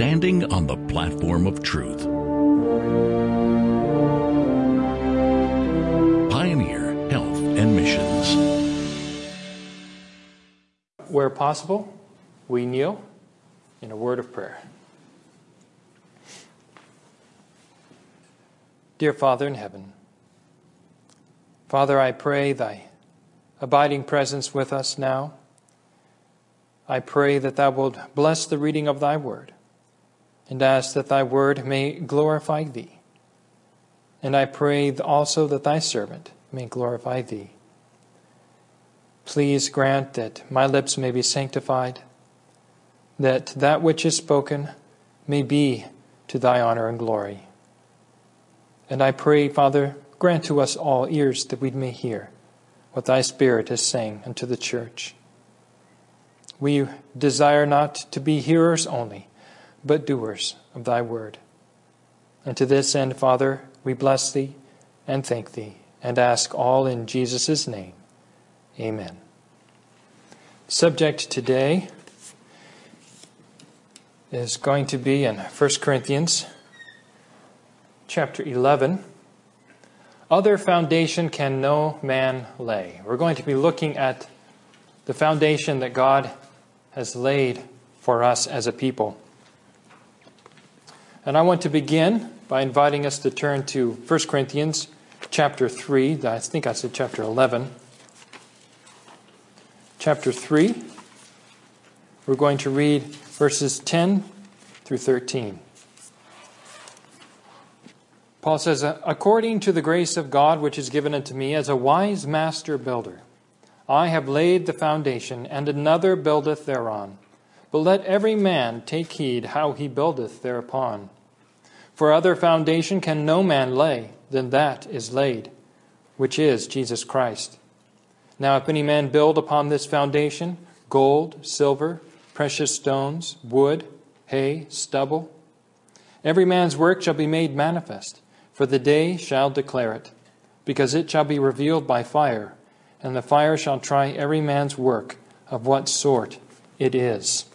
standing on the platform of truth. Pioneer Health and Missions. Where possible, we kneel in a word of prayer. Dear Father in heaven, Father, I pray thy abiding presence with us now. I pray that thou wilt bless the reading of thy word and ask that thy word may glorify thee. And I pray also that thy servant may glorify thee. Please grant that my lips may be sanctified, that that which is spoken may be to thy honor and glory. And I pray, Father, grant to us all ears that we may hear what thy Spirit is saying unto the church. We desire not to be hearers only, but doers of thy word. And to this end, Father, we bless thee and thank thee and ask all in Jesus' name. Amen. Subject today is going to be in 1 Corinthians chapter 11. Other foundation can no man lay. We're going to be looking at the foundation that God has laid for us as a people. And I want to begin by inviting us to turn to 1 Corinthians chapter 3. I think I said chapter 11. Chapter 3. We're going to read verses 10 through 13. Paul says, According to the grace of God which is given unto me as a wise master builder, I have laid the foundation, and another buildeth thereon. But let every man take heed how he buildeth thereupon. For other foundation can no man lay than that is laid, which is Jesus Christ. Now, if any man build upon this foundation gold, silver, precious stones, wood, hay, stubble, every man's work shall be made manifest, for the day shall declare it, because it shall be revealed by fire, and the fire shall try every man's work of what sort it is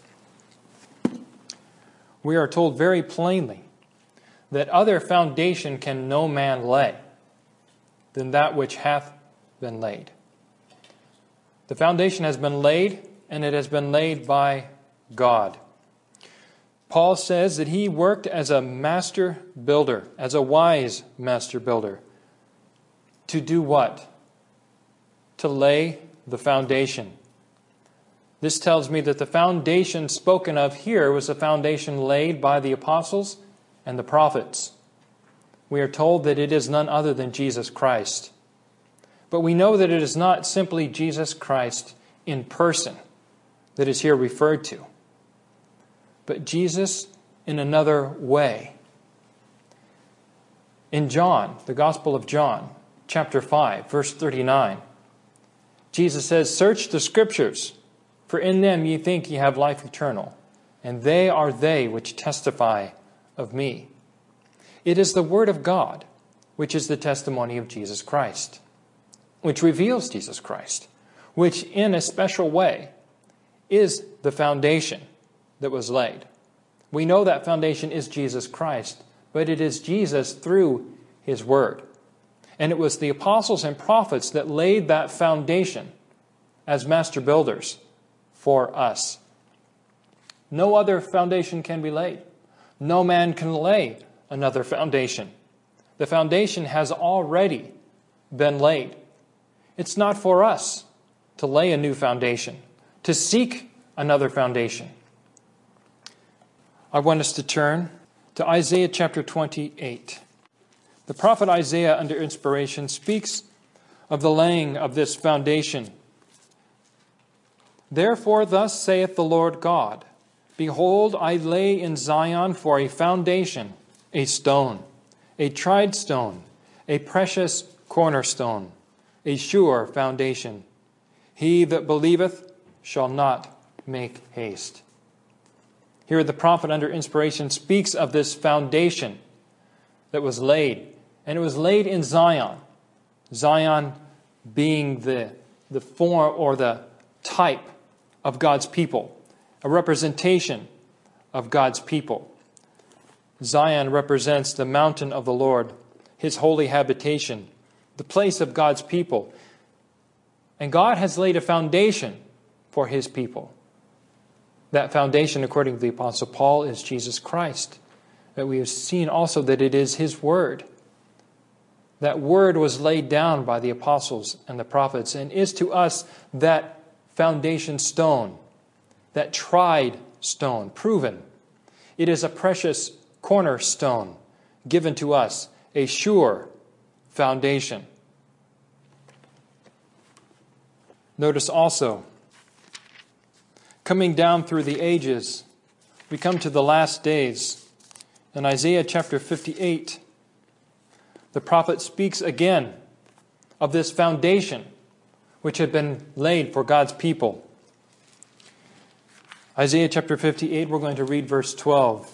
we are told very plainly that other foundation can no man lay than that which hath been laid. The foundation has been laid, and it has been laid by God. Paul says that he worked as a master builder, as a wise master builder. To do what? To lay the foundation. This tells me that the foundation spoken of here was a foundation laid by the apostles and the prophets. We are told that it is none other than Jesus Christ. But we know that it is not simply Jesus Christ in person that is here referred to, but Jesus in another way. In John, the Gospel of John, chapter 5, verse 39, Jesus says, Search the Scriptures for in them ye think ye have life eternal, and they are they which testify of me. It is the Word of God which is the testimony of Jesus Christ, which reveals Jesus Christ, which in a special way is the foundation that was laid. We know that foundation is Jesus Christ, but it is Jesus through His Word. And it was the apostles and prophets that laid that foundation as master builders for us. No other foundation can be laid. No man can lay another foundation. The foundation has already been laid. It's not for us to lay a new foundation, to seek another foundation. I want us to turn to Isaiah chapter 28. The prophet Isaiah, under inspiration, speaks of the laying of this foundation Therefore, thus saith the Lord God Behold, I lay in Zion for a foundation, a stone, a tried stone, a precious cornerstone, a sure foundation. He that believeth shall not make haste. Here, the prophet, under inspiration, speaks of this foundation that was laid, and it was laid in Zion. Zion being the, the form or the type of God's people, a representation of God's people. Zion represents the mountain of the Lord, his holy habitation, the place of God's people. And God has laid a foundation for his people. That foundation, according to the Apostle Paul, is Jesus Christ. That we have seen also that it is his word. That word was laid down by the apostles and the prophets and is to us that foundation stone, that tried stone, proven. It is a precious cornerstone given to us, a sure foundation. Notice also, coming down through the ages, we come to the last days. In Isaiah chapter 58, the prophet speaks again of this foundation which had been laid for God's people. Isaiah chapter 58, we're going to read verse 12.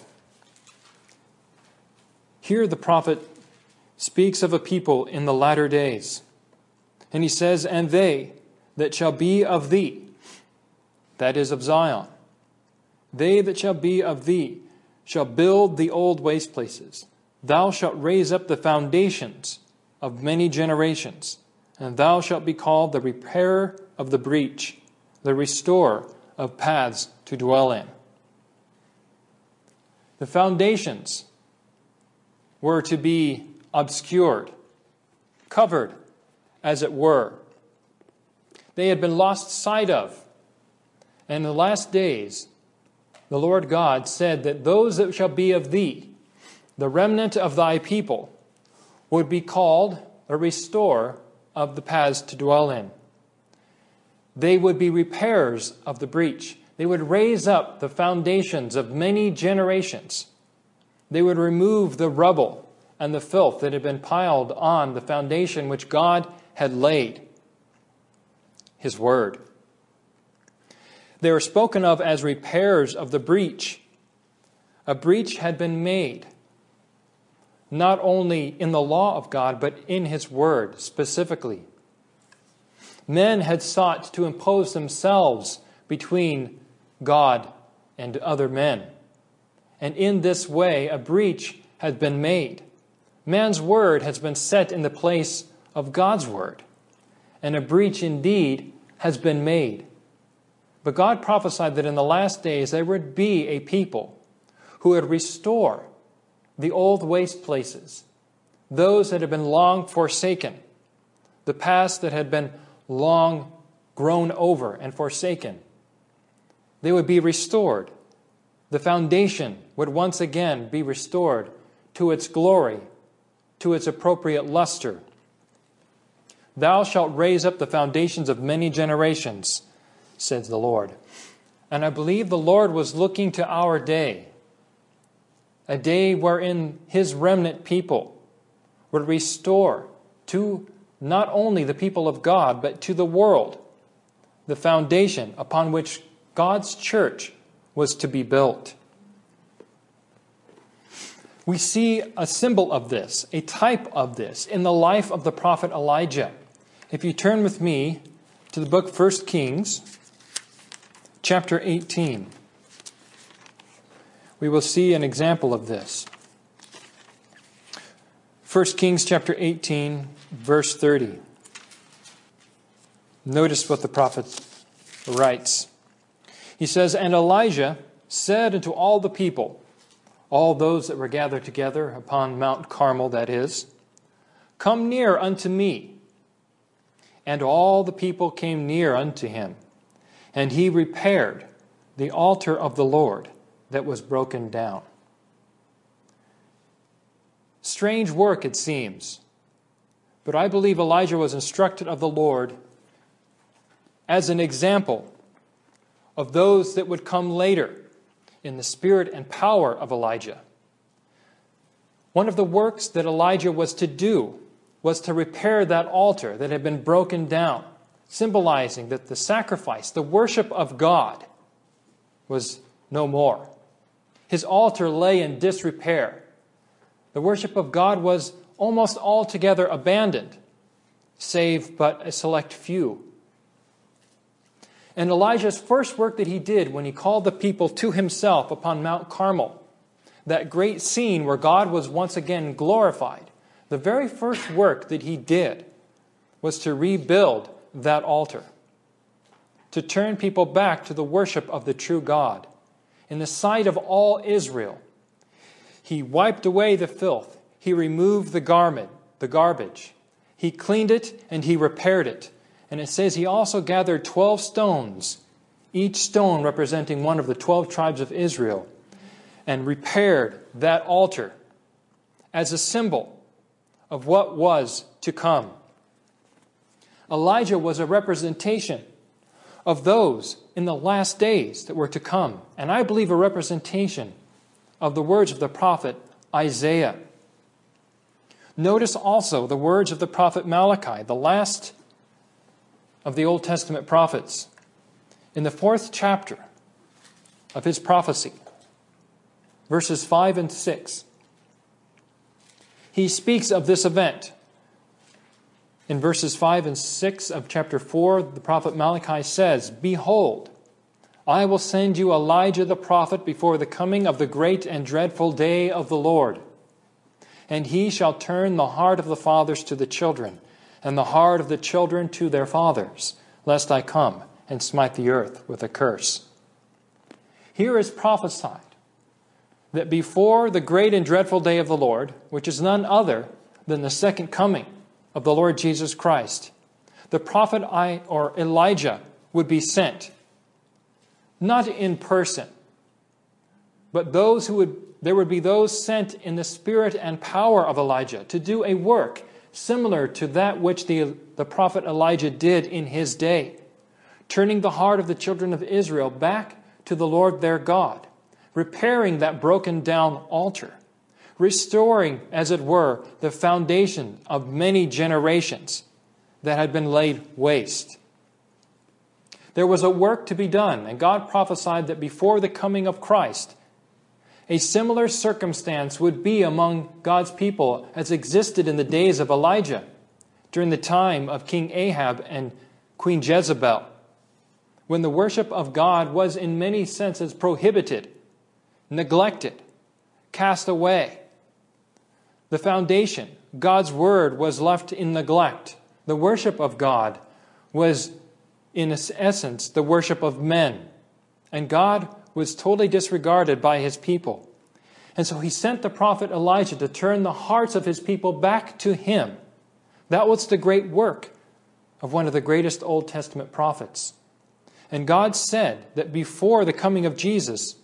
Here the prophet speaks of a people in the latter days. And he says, And they that shall be of thee, that is of Zion, they that shall be of thee shall build the old waste places Thou shalt raise up the foundations of many generations, and thou shalt be called the repairer of the breach, the restorer of paths to dwell in. The foundations were to be obscured, covered, as it were. They had been lost sight of. And in the last days, the Lord God said that those that shall be of thee, the remnant of thy people would be called a restorer of the paths to dwell in. They would be repairers of the breach. They would raise up the foundations of many generations. They would remove the rubble and the filth that had been piled on the foundation which God had laid His Word. They were spoken of as repairs of the breach. A breach had been made not only in the law of God, but in His Word specifically. Men had sought to impose themselves between God and other men. And in this way, a breach has been made. Man's word has been set in the place of God's word. And a breach indeed has been made. But God prophesied that in the last days there would be a people who would restore the old waste places, those that had been long forsaken, the past that had been long grown over and forsaken. They would be restored. The foundation would once again be restored to its glory, to its appropriate luster. Thou shalt raise up the foundations of many generations, says the Lord. And I believe the Lord was looking to our day a day wherein his remnant people would restore to not only the people of God, but to the world the foundation upon which God's church was to be built. We see a symbol of this, a type of this, in the life of the prophet Elijah. If you turn with me to the book 1 Kings, chapter 18 we will see an example of this. 1 Kings chapter 18, verse 30. Notice what the prophet writes. He says, And Elijah said unto all the people, all those that were gathered together upon Mount Carmel, that is, Come near unto me. And all the people came near unto him. And he repaired the altar of the Lord that was broken down. Strange work, it seems. But I believe Elijah was instructed of the Lord as an example of those that would come later in the spirit and power of Elijah. One of the works that Elijah was to do was to repair that altar that had been broken down, symbolizing that the sacrifice, the worship of God, was no more. His altar lay in disrepair. The worship of God was almost altogether abandoned, save but a select few. And Elijah's first work that he did when he called the people to himself upon Mount Carmel, that great scene where God was once again glorified, the very first work that he did was to rebuild that altar, to turn people back to the worship of the true God. In the sight of all Israel, he wiped away the filth, he removed the garment, the garbage, he cleaned it and he repaired it. And it says he also gathered 12 stones, each stone representing one of the 12 tribes of Israel, and repaired that altar as a symbol of what was to come. Elijah was a representation of those in the last days that were to come, and I believe a representation of the words of the prophet Isaiah. Notice also the words of the prophet Malachi, the last of the Old Testament prophets. In the fourth chapter of his prophecy, verses 5 and 6, he speaks of this event. In verses 5 and 6 of chapter 4, the prophet Malachi says, Behold, I will send you Elijah the prophet before the coming of the great and dreadful day of the Lord. And he shall turn the heart of the fathers to the children, and the heart of the children to their fathers, lest I come and smite the earth with a curse. Here is prophesied that before the great and dreadful day of the Lord, which is none other than the second coming of the Lord Jesus Christ, the prophet I, or Elijah would be sent, not in person, but those who would there would be those sent in the spirit and power of Elijah to do a work similar to that which the, the prophet Elijah did in his day, turning the heart of the children of Israel back to the Lord their God, repairing that broken down altar, restoring, as it were, the foundation of many generations that had been laid waste. There was a work to be done, and God prophesied that before the coming of Christ, a similar circumstance would be among God's people as existed in the days of Elijah, during the time of King Ahab and Queen Jezebel, when the worship of God was in many senses prohibited, neglected, cast away. The foundation, God's word, was left in neglect. The worship of God was, in essence, the worship of men. And God was totally disregarded by his people. And so he sent the prophet Elijah to turn the hearts of his people back to him. That was the great work of one of the greatest Old Testament prophets. And God said that before the coming of Jesus,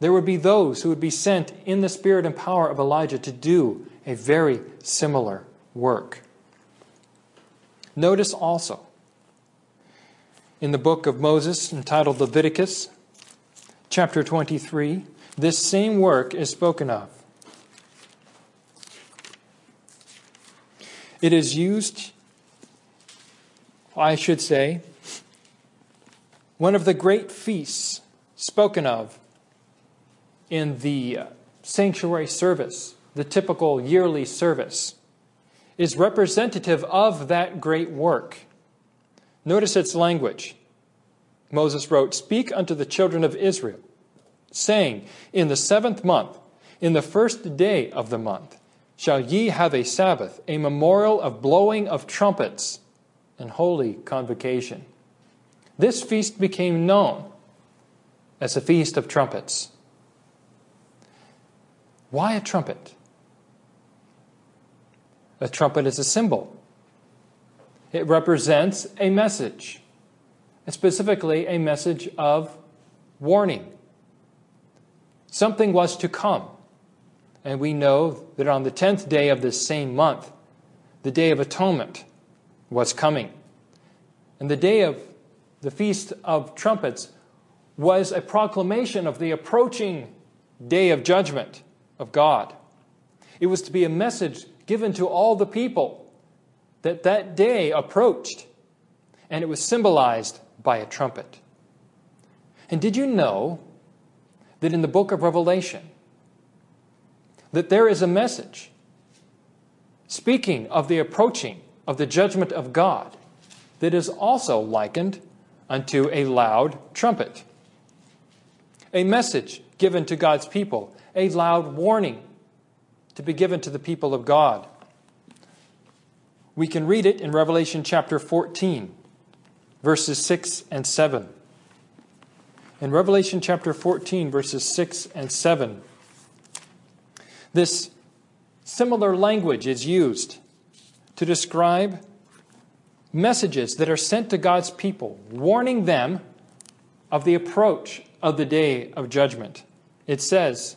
there would be those who would be sent in the spirit and power of Elijah to do a very similar work. Notice also in the book of Moses entitled Leviticus, chapter 23, this same work is spoken of. It is used, I should say, one of the great feasts spoken of in the sanctuary service, the typical yearly service, is representative of that great work. Notice its language. Moses wrote, Speak unto the children of Israel, saying, In the seventh month, in the first day of the month, shall ye have a Sabbath, a memorial of blowing of trumpets and holy convocation. This feast became known as the Feast of Trumpets. Why a trumpet? A trumpet is a symbol. It represents a message and specifically a message of warning. Something was to come. And we know that on the 10th day of this same month, the Day of Atonement was coming. And the day of the Feast of Trumpets was a proclamation of the approaching day of judgment of God. It was to be a message given to all the people that that day approached, and it was symbolized by a trumpet. And did you know that in the book of Revelation that there is a message speaking of the approaching of the judgment of God that is also likened unto a loud trumpet. A message given to God's people, a loud warning to be given to the people of God. We can read it in Revelation chapter 14, verses 6 and 7. In Revelation chapter 14, verses 6 and 7, this similar language is used to describe messages that are sent to God's people, warning them of the approach of the day of judgment. It says,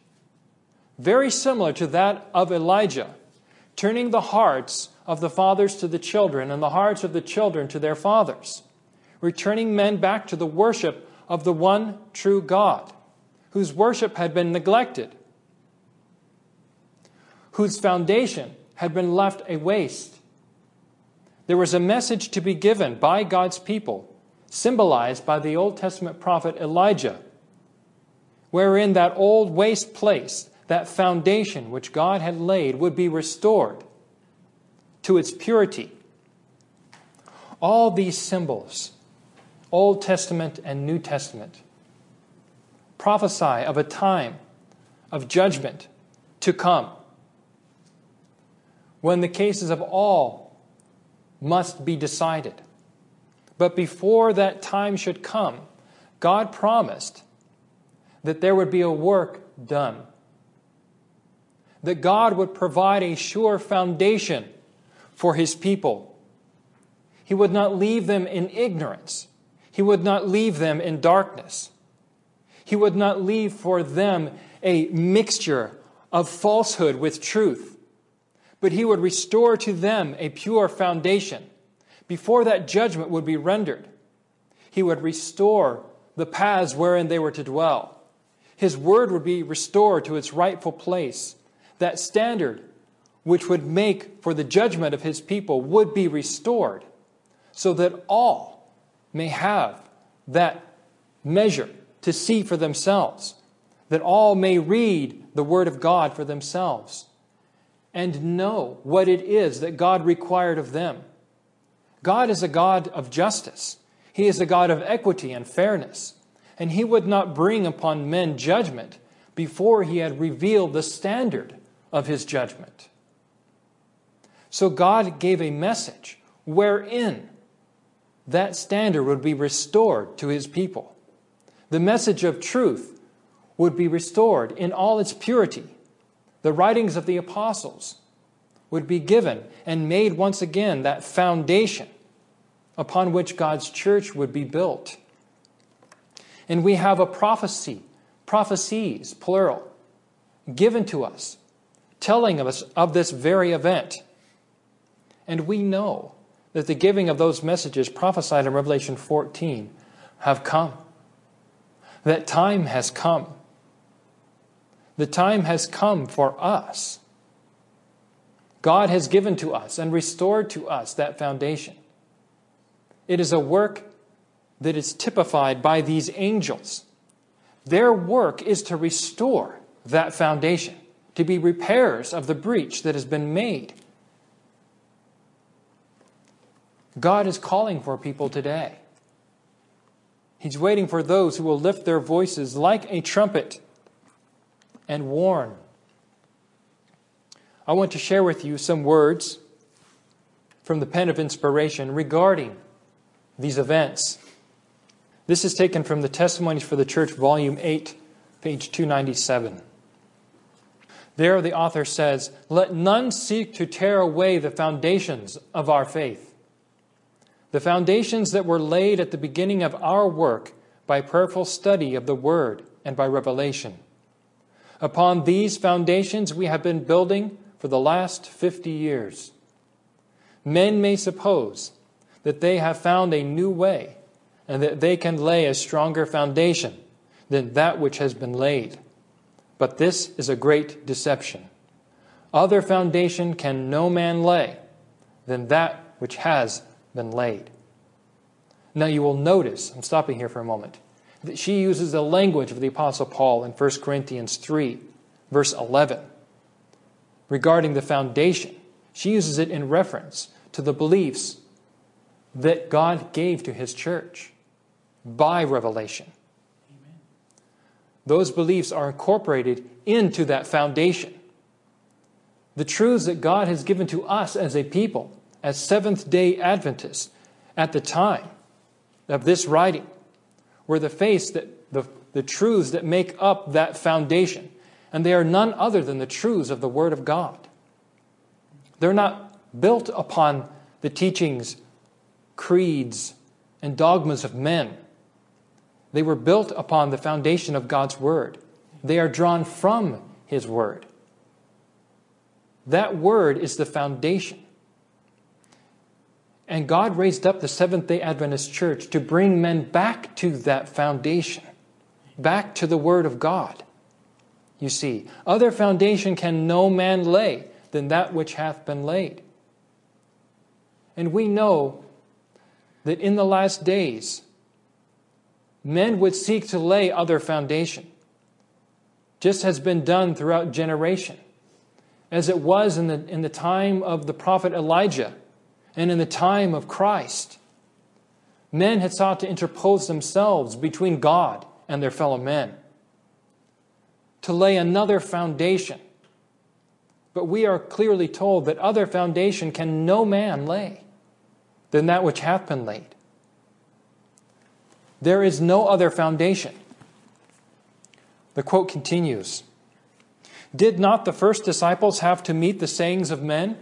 very similar to that of Elijah, turning the hearts of the fathers to the children and the hearts of the children to their fathers, returning men back to the worship of the one true God, whose worship had been neglected, whose foundation had been left a waste. There was a message to be given by God's people, symbolized by the Old Testament prophet Elijah wherein that old waste place, that foundation which God had laid, would be restored to its purity. All these symbols, Old Testament and New Testament, prophesy of a time of judgment to come when the cases of all must be decided. But before that time should come, God promised that there would be a work done. That God would provide a sure foundation for his people. He would not leave them in ignorance. He would not leave them in darkness. He would not leave for them a mixture of falsehood with truth, but he would restore to them a pure foundation. Before that judgment would be rendered, he would restore the paths wherein they were to dwell his word would be restored to its rightful place. That standard which would make for the judgment of his people would be restored so that all may have that measure to see for themselves, that all may read the word of God for themselves and know what it is that God required of them. God is a God of justice. He is a God of equity and fairness and he would not bring upon men judgment before he had revealed the standard of his judgment. So God gave a message wherein that standard would be restored to his people. The message of truth would be restored in all its purity. The writings of the apostles would be given and made once again that foundation upon which God's church would be built. And we have a prophecy, prophecies, plural, given to us, telling us of this very event. And we know that the giving of those messages prophesied in Revelation 14 have come. That time has come. The time has come for us. God has given to us and restored to us that foundation. It is a work that is typified by these angels. Their work is to restore that foundation, to be repairs of the breach that has been made. God is calling for people today. He's waiting for those who will lift their voices like a trumpet and warn. I want to share with you some words from the pen of inspiration regarding these events. This is taken from the Testimonies for the Church, Volume 8, page 297. There, the author says, Let none seek to tear away the foundations of our faith. The foundations that were laid at the beginning of our work by prayerful study of the Word and by revelation. Upon these foundations we have been building for the last 50 years. Men may suppose that they have found a new way and that they can lay a stronger foundation than that which has been laid. But this is a great deception. Other foundation can no man lay than that which has been laid. Now you will notice, I'm stopping here for a moment, that she uses the language of the Apostle Paul in 1 Corinthians 3, verse 11. Regarding the foundation, she uses it in reference to the beliefs that God gave to his church by revelation. Those beliefs are incorporated into that foundation. The truths that God has given to us as a people, as Seventh day Adventists, at the time of this writing, were the face that the, the truths that make up that foundation. And they are none other than the truths of the Word of God. They're not built upon the teachings, creeds, and dogmas of men. They were built upon the foundation of God's Word. They are drawn from His Word. That Word is the foundation. And God raised up the Seventh day Adventist Church to bring men back to that foundation, back to the Word of God. You see, other foundation can no man lay than that which hath been laid. And we know that in the last days, men would seek to lay other foundation, just has been done throughout generation, as it was in the, in the time of the prophet Elijah and in the time of Christ. Men had sought to interpose themselves between God and their fellow men, to lay another foundation. But we are clearly told that other foundation can no man lay than that which hath been laid. There is no other foundation. The quote continues Did not the first disciples have to meet the sayings of men?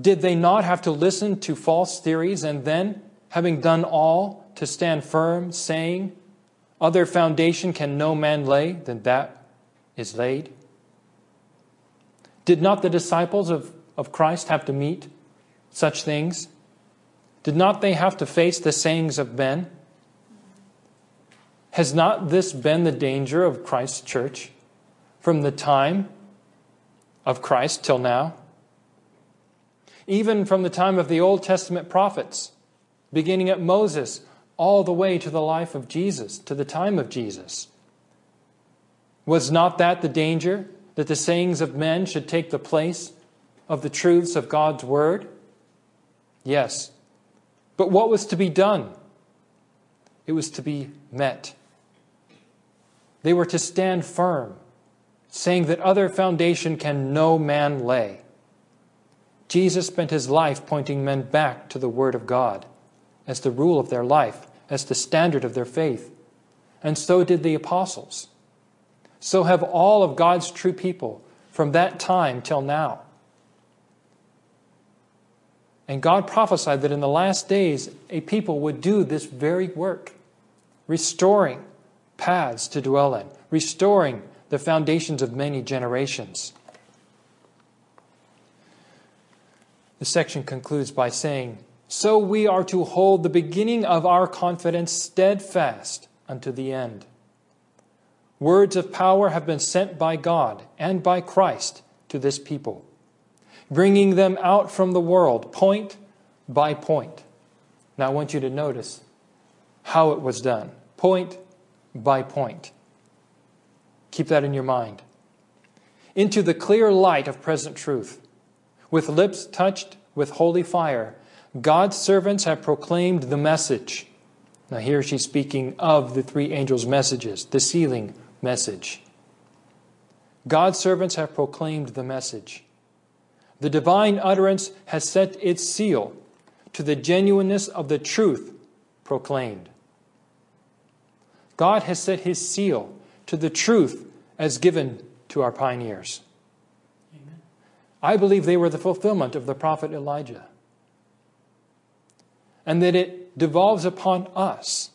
Did they not have to listen to false theories and then, having done all, to stand firm, saying, Other foundation can no man lay than that is laid? Did not the disciples of, of Christ have to meet such things? Did not they have to face the sayings of men? Has not this been the danger of Christ's church from the time of Christ till now? Even from the time of the Old Testament prophets, beginning at Moses, all the way to the life of Jesus, to the time of Jesus. Was not that the danger that the sayings of men should take the place of the truths of God's Word? Yes. But what was to be done? It was to be met. They were to stand firm, saying that other foundation can no man lay. Jesus spent his life pointing men back to the Word of God as the rule of their life, as the standard of their faith. And so did the apostles. So have all of God's true people from that time till now. And God prophesied that in the last days, a people would do this very work, restoring paths to dwell in, restoring the foundations of many generations. The section concludes by saying, So we are to hold the beginning of our confidence steadfast unto the end. Words of power have been sent by God and by Christ to this people bringing them out from the world, point by point. Now, I want you to notice how it was done, point by point. Keep that in your mind. Into the clear light of present truth, with lips touched with holy fire, God's servants have proclaimed the message. Now, here she's speaking of the three angels' messages, the sealing message. God's servants have proclaimed the message. The divine utterance has set its seal to the genuineness of the truth proclaimed. God has set his seal to the truth as given to our pioneers. Amen. I believe they were the fulfillment of the prophet Elijah. And that it devolves upon us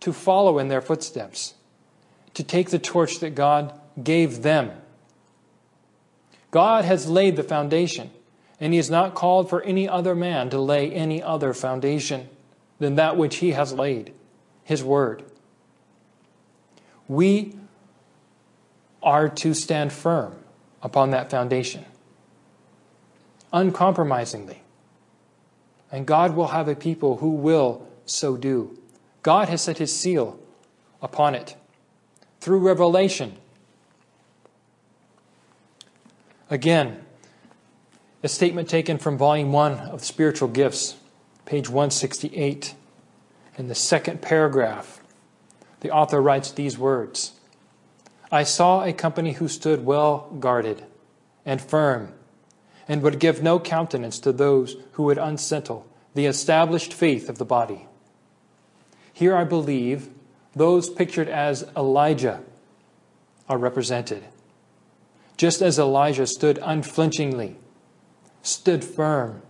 to follow in their footsteps, to take the torch that God gave them God has laid the foundation, and He has not called for any other man to lay any other foundation than that which He has laid, His Word. We are to stand firm upon that foundation, uncompromisingly. And God will have a people who will so do. God has set his seal upon it through revelation. Again, a statement taken from Volume 1 of Spiritual Gifts, page 168. In the second paragraph, the author writes these words I saw a company who stood well guarded and firm, and would give no countenance to those who would unsettle the established faith of the body. Here, I believe, those pictured as Elijah are represented. Just as Elijah stood unflinchingly, stood firm,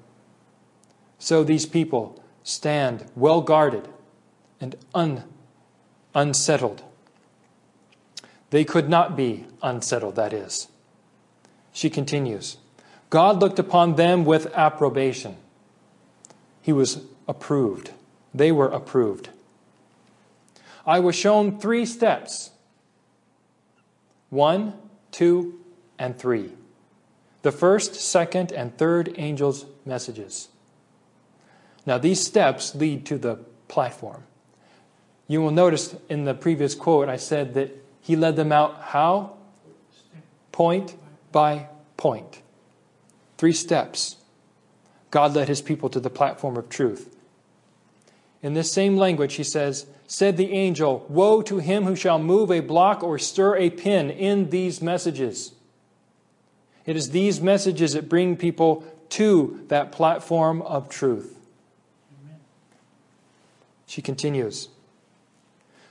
so these people stand well guarded and un, unsettled. They could not be unsettled, that is. She continues God looked upon them with approbation. He was approved. They were approved. I was shown three steps one, two, and three. The first, second, and third angels' messages. Now, these steps lead to the platform. You will notice in the previous quote, I said that he led them out how? Point by point. Three steps. God led his people to the platform of truth. In this same language, he says, Said the angel, Woe to him who shall move a block or stir a pin in these messages. It is these messages that bring people to that platform of truth. She continues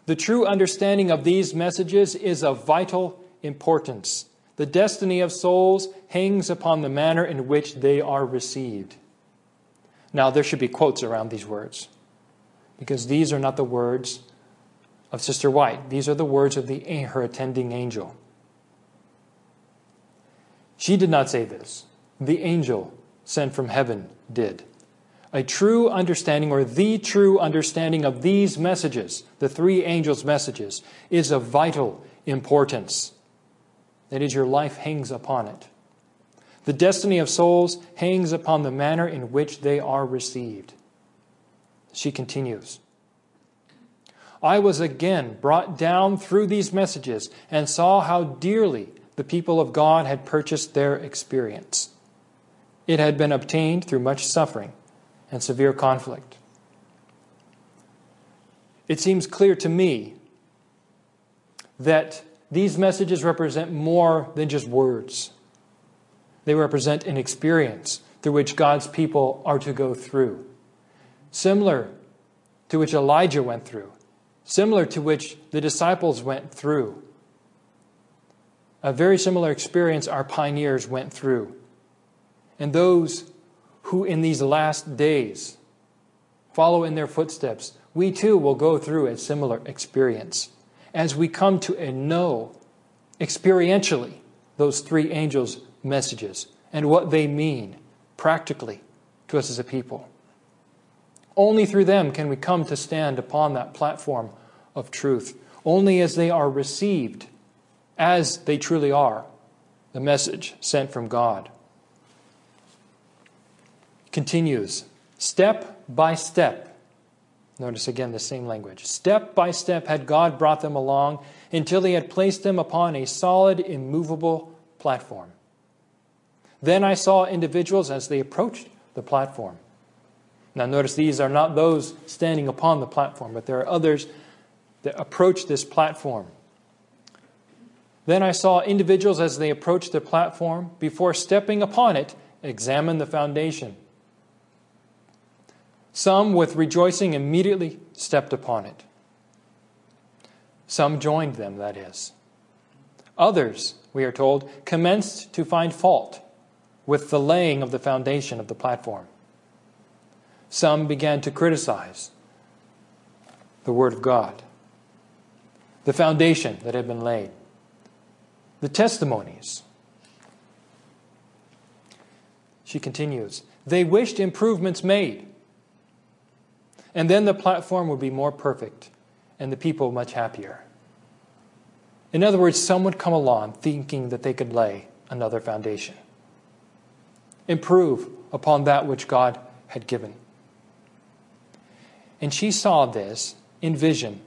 The true understanding of these messages is of vital importance. The destiny of souls hangs upon the manner in which they are received. Now, there should be quotes around these words because these are not the words of Sister White. These are the words of the, her attending angel. She did not say this. The angel sent from heaven did. A true understanding, or the true understanding of these messages, the three angels' messages, is of vital importance. That is, your life hangs upon it. The destiny of souls hangs upon the manner in which they are received. She continues I was again brought down through these messages and saw how dearly the people of God had purchased their experience. It had been obtained through much suffering and severe conflict. It seems clear to me that these messages represent more than just words. They represent an experience through which God's people are to go through, similar to which Elijah went through, similar to which the disciples went through. A very similar experience our pioneers went through. And those who in these last days follow in their footsteps, we too will go through a similar experience as we come to know experientially those three angels' messages and what they mean practically to us as a people. Only through them can we come to stand upon that platform of truth. Only as they are received, as they truly are, the message sent from God. Continues step by step Notice again the same language. Step by step had God brought them along until he had placed them upon a solid, immovable platform. Then I saw individuals as they approached the platform. Now, notice these are not those standing upon the platform, but there are others that approach this platform. Then I saw individuals as they approached the platform, before stepping upon it, examine the foundation some, with rejoicing, immediately stepped upon it. Some joined them, that is. Others, we are told, commenced to find fault with the laying of the foundation of the platform. Some began to criticize the Word of God, the foundation that had been laid, the testimonies. She continues, they wished improvements made and then the platform would be more perfect and the people much happier. In other words, some would come along thinking that they could lay another foundation, improve upon that which God had given. And she saw this in vision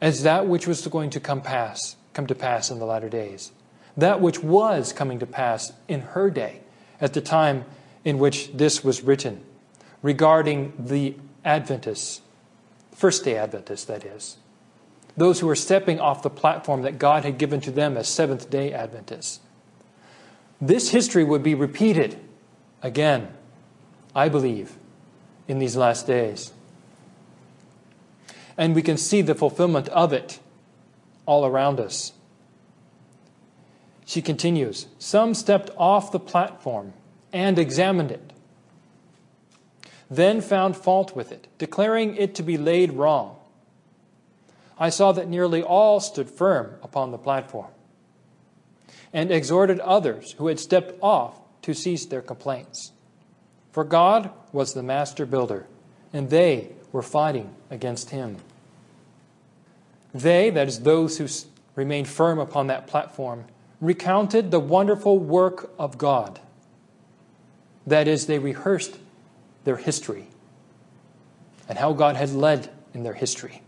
as that which was going to come pass, come to pass in the latter days. That which was coming to pass in her day, at the time in which this was written, regarding the Adventists, first day Adventists, that is. Those who were stepping off the platform that God had given to them as Seventh day Adventists. This history would be repeated again, I believe, in these last days. And we can see the fulfillment of it all around us. She continues Some stepped off the platform and examined it, then found fault with it, declaring it to be laid wrong. I saw that nearly all stood firm upon the platform and exhorted others who had stepped off to cease their complaints. For God was the master builder, and they were fighting against him. They, that is, those who remained firm upon that platform, recounted the wonderful work of God. That is, they rehearsed their history and how God had led in their history.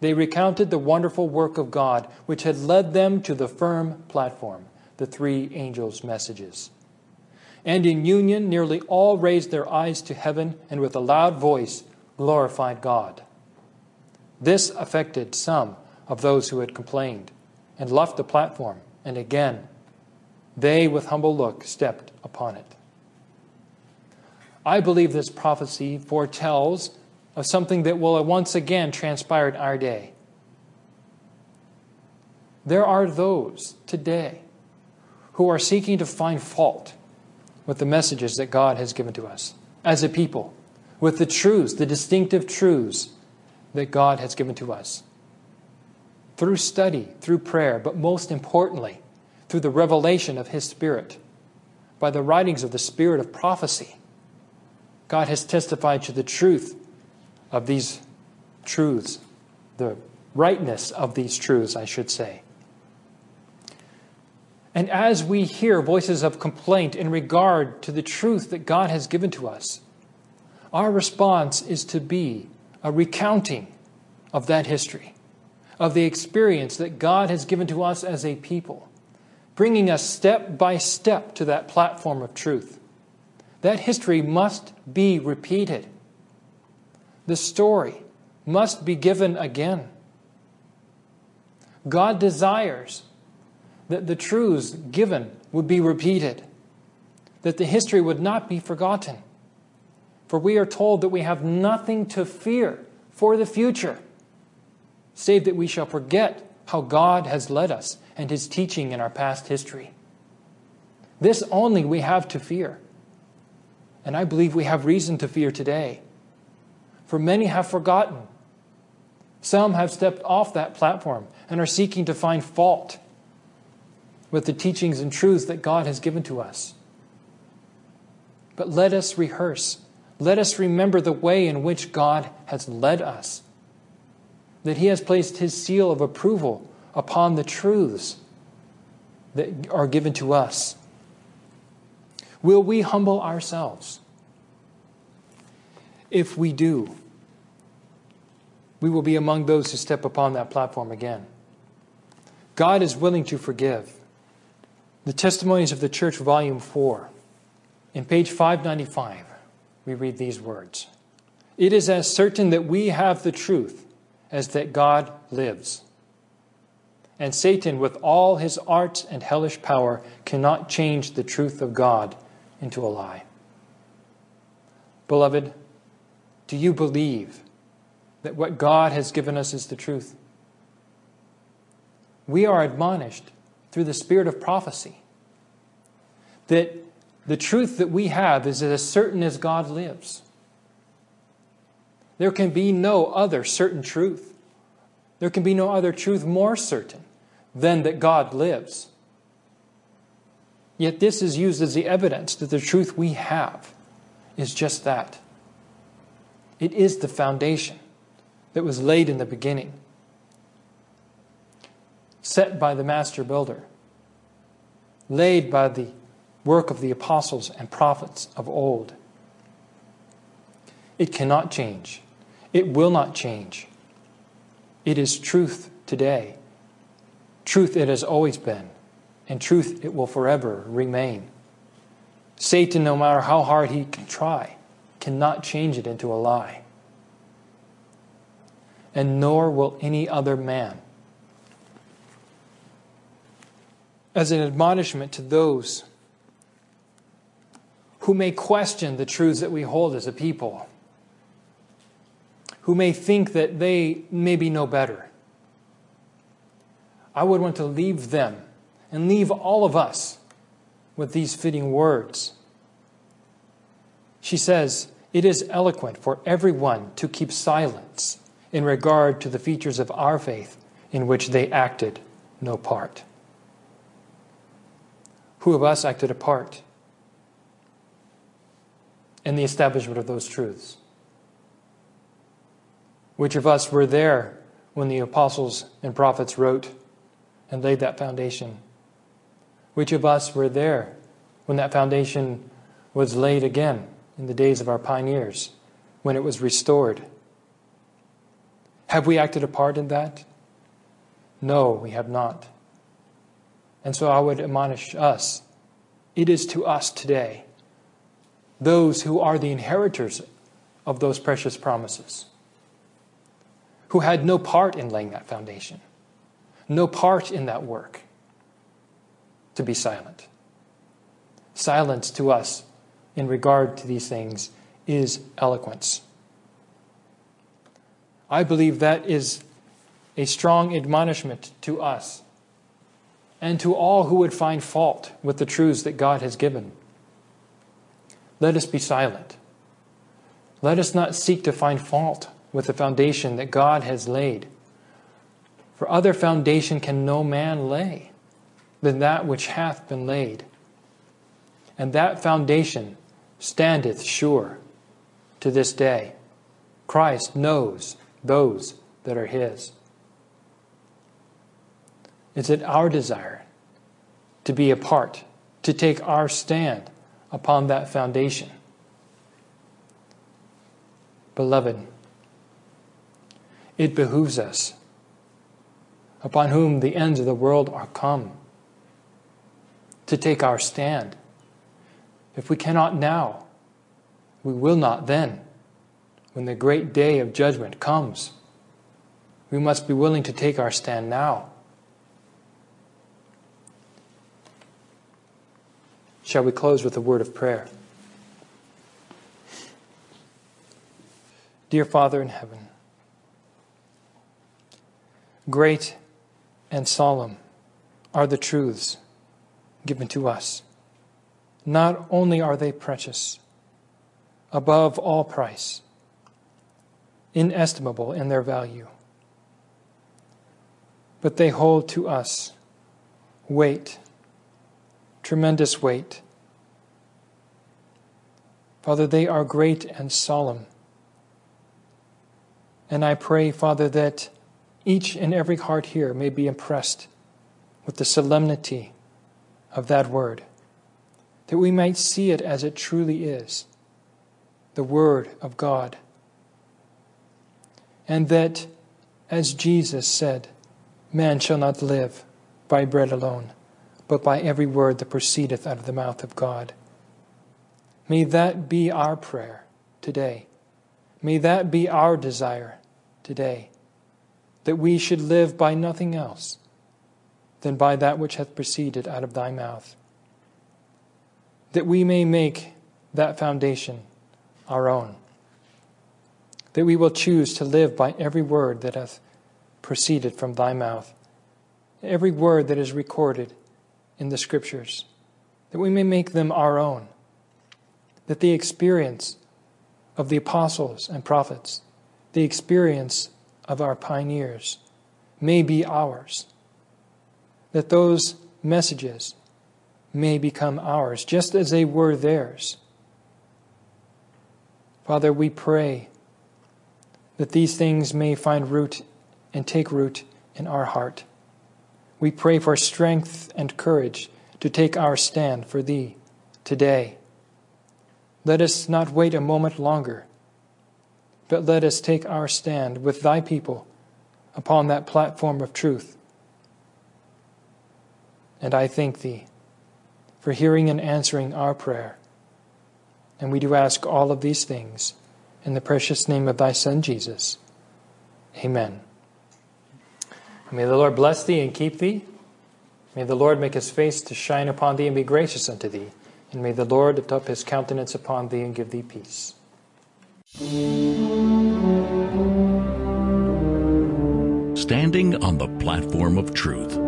They recounted the wonderful work of God, which had led them to the firm platform, the three angels' messages. And in union, nearly all raised their eyes to heaven and with a loud voice glorified God. This affected some of those who had complained and left the platform, and again, they with humble look stepped upon it. I believe this prophecy foretells of something that will once again transpire in our day. There are those today who are seeking to find fault with the messages that God has given to us as a people, with the truths, the distinctive truths that God has given to us. Through study, through prayer, but most importantly, through the revelation of His Spirit, by the writings of the Spirit of prophecy, God has testified to the truth of these truths, the rightness of these truths, I should say. And as we hear voices of complaint in regard to the truth that God has given to us, our response is to be a recounting of that history, of the experience that God has given to us as a people, bringing us step by step to that platform of truth. That history must be repeated. The story must be given again. God desires that the truths given would be repeated, that the history would not be forgotten. For we are told that we have nothing to fear for the future, save that we shall forget how God has led us and his teaching in our past history. This only we have to fear. And I believe we have reason to fear today. For many have forgotten. Some have stepped off that platform and are seeking to find fault with the teachings and truths that God has given to us. But let us rehearse. Let us remember the way in which God has led us. That He has placed His seal of approval upon the truths that are given to us. Will we humble ourselves? If we do, we will be among those who step upon that platform again. God is willing to forgive. The Testimonies of the Church, Volume 4. In page 595, we read these words It is as certain that we have the truth as that God lives. And Satan, with all his arts and hellish power, cannot change the truth of God into a lie. Beloved, do you believe that what God has given us is the truth? We are admonished through the spirit of prophecy that the truth that we have is as certain as God lives. There can be no other certain truth. There can be no other truth more certain than that God lives. Yet this is used as the evidence that the truth we have is just that. It is the foundation that was laid in the beginning. set by the master builder, laid by the work of the apostles and prophets of old. It cannot change. It will not change. It is truth today. Truth it has always been, and truth it will forever remain. Satan, no matter how hard he can try, cannot change it into a lie. And nor will any other man. As an admonishment to those who may question the truths that we hold as a people, who may think that they maybe know better. I would want to leave them and leave all of us with these fitting words. She says, It is eloquent for everyone to keep silence in regard to the features of our faith in which they acted no part. Who of us acted a part in the establishment of those truths? Which of us were there when the apostles and prophets wrote and laid that foundation? Which of us were there when that foundation was laid again in the days of our pioneers, when it was restored? Have we acted a part in that? No, we have not. And so I would admonish us it is to us today, those who are the inheritors of those precious promises, who had no part in laying that foundation, no part in that work, to be silent. Silence to us in regard to these things is eloquence. I believe that is a strong admonishment to us and to all who would find fault with the truths that God has given. Let us be silent. Let us not seek to find fault with the foundation that God has laid. For other foundation can no man lay than that which hath been laid. And that foundation standeth sure to this day. Christ knows those that are his. Is it our desire to be a part, to take our stand upon that foundation? Beloved, it behooves us, upon whom the ends of the world are come, to take our stand. If we cannot now, we will not then, when the great day of judgment comes. We must be willing to take our stand now. Shall we close with a word of prayer? Dear Father in heaven, great and solemn are the truths given to us. Not only are they precious, above all price, inestimable in their value, but they hold to us weight, tremendous weight. Father, they are great and solemn. And I pray, Father, that each and every heart here may be impressed with the solemnity of that word, that we might see it as it truly is the Word of God. And that, as Jesus said, man shall not live by bread alone, but by every word that proceedeth out of the mouth of God. May that be our prayer today. May that be our desire today, that we should live by nothing else than by that which hath proceeded out of thy mouth. That we may make that foundation our own. That we will choose to live by every word that hath proceeded from thy mouth, every word that is recorded in the Scriptures, that we may make them our own. That the experience of the apostles and prophets, the experience of our pioneers, may be ours that those messages may become ours, just as they were theirs. Father, we pray that these things may find root and take root in our heart. We pray for strength and courage to take our stand for Thee today. Let us not wait a moment longer, but let us take our stand with Thy people upon that platform of truth. And I thank Thee for hearing and answering our prayer. And we do ask all of these things in the precious name of Thy Son, Jesus. Amen. May the Lord bless thee and keep thee. May the Lord make his face to shine upon thee and be gracious unto thee. And may the Lord lift up his countenance upon thee and give thee peace. Standing on the platform of truth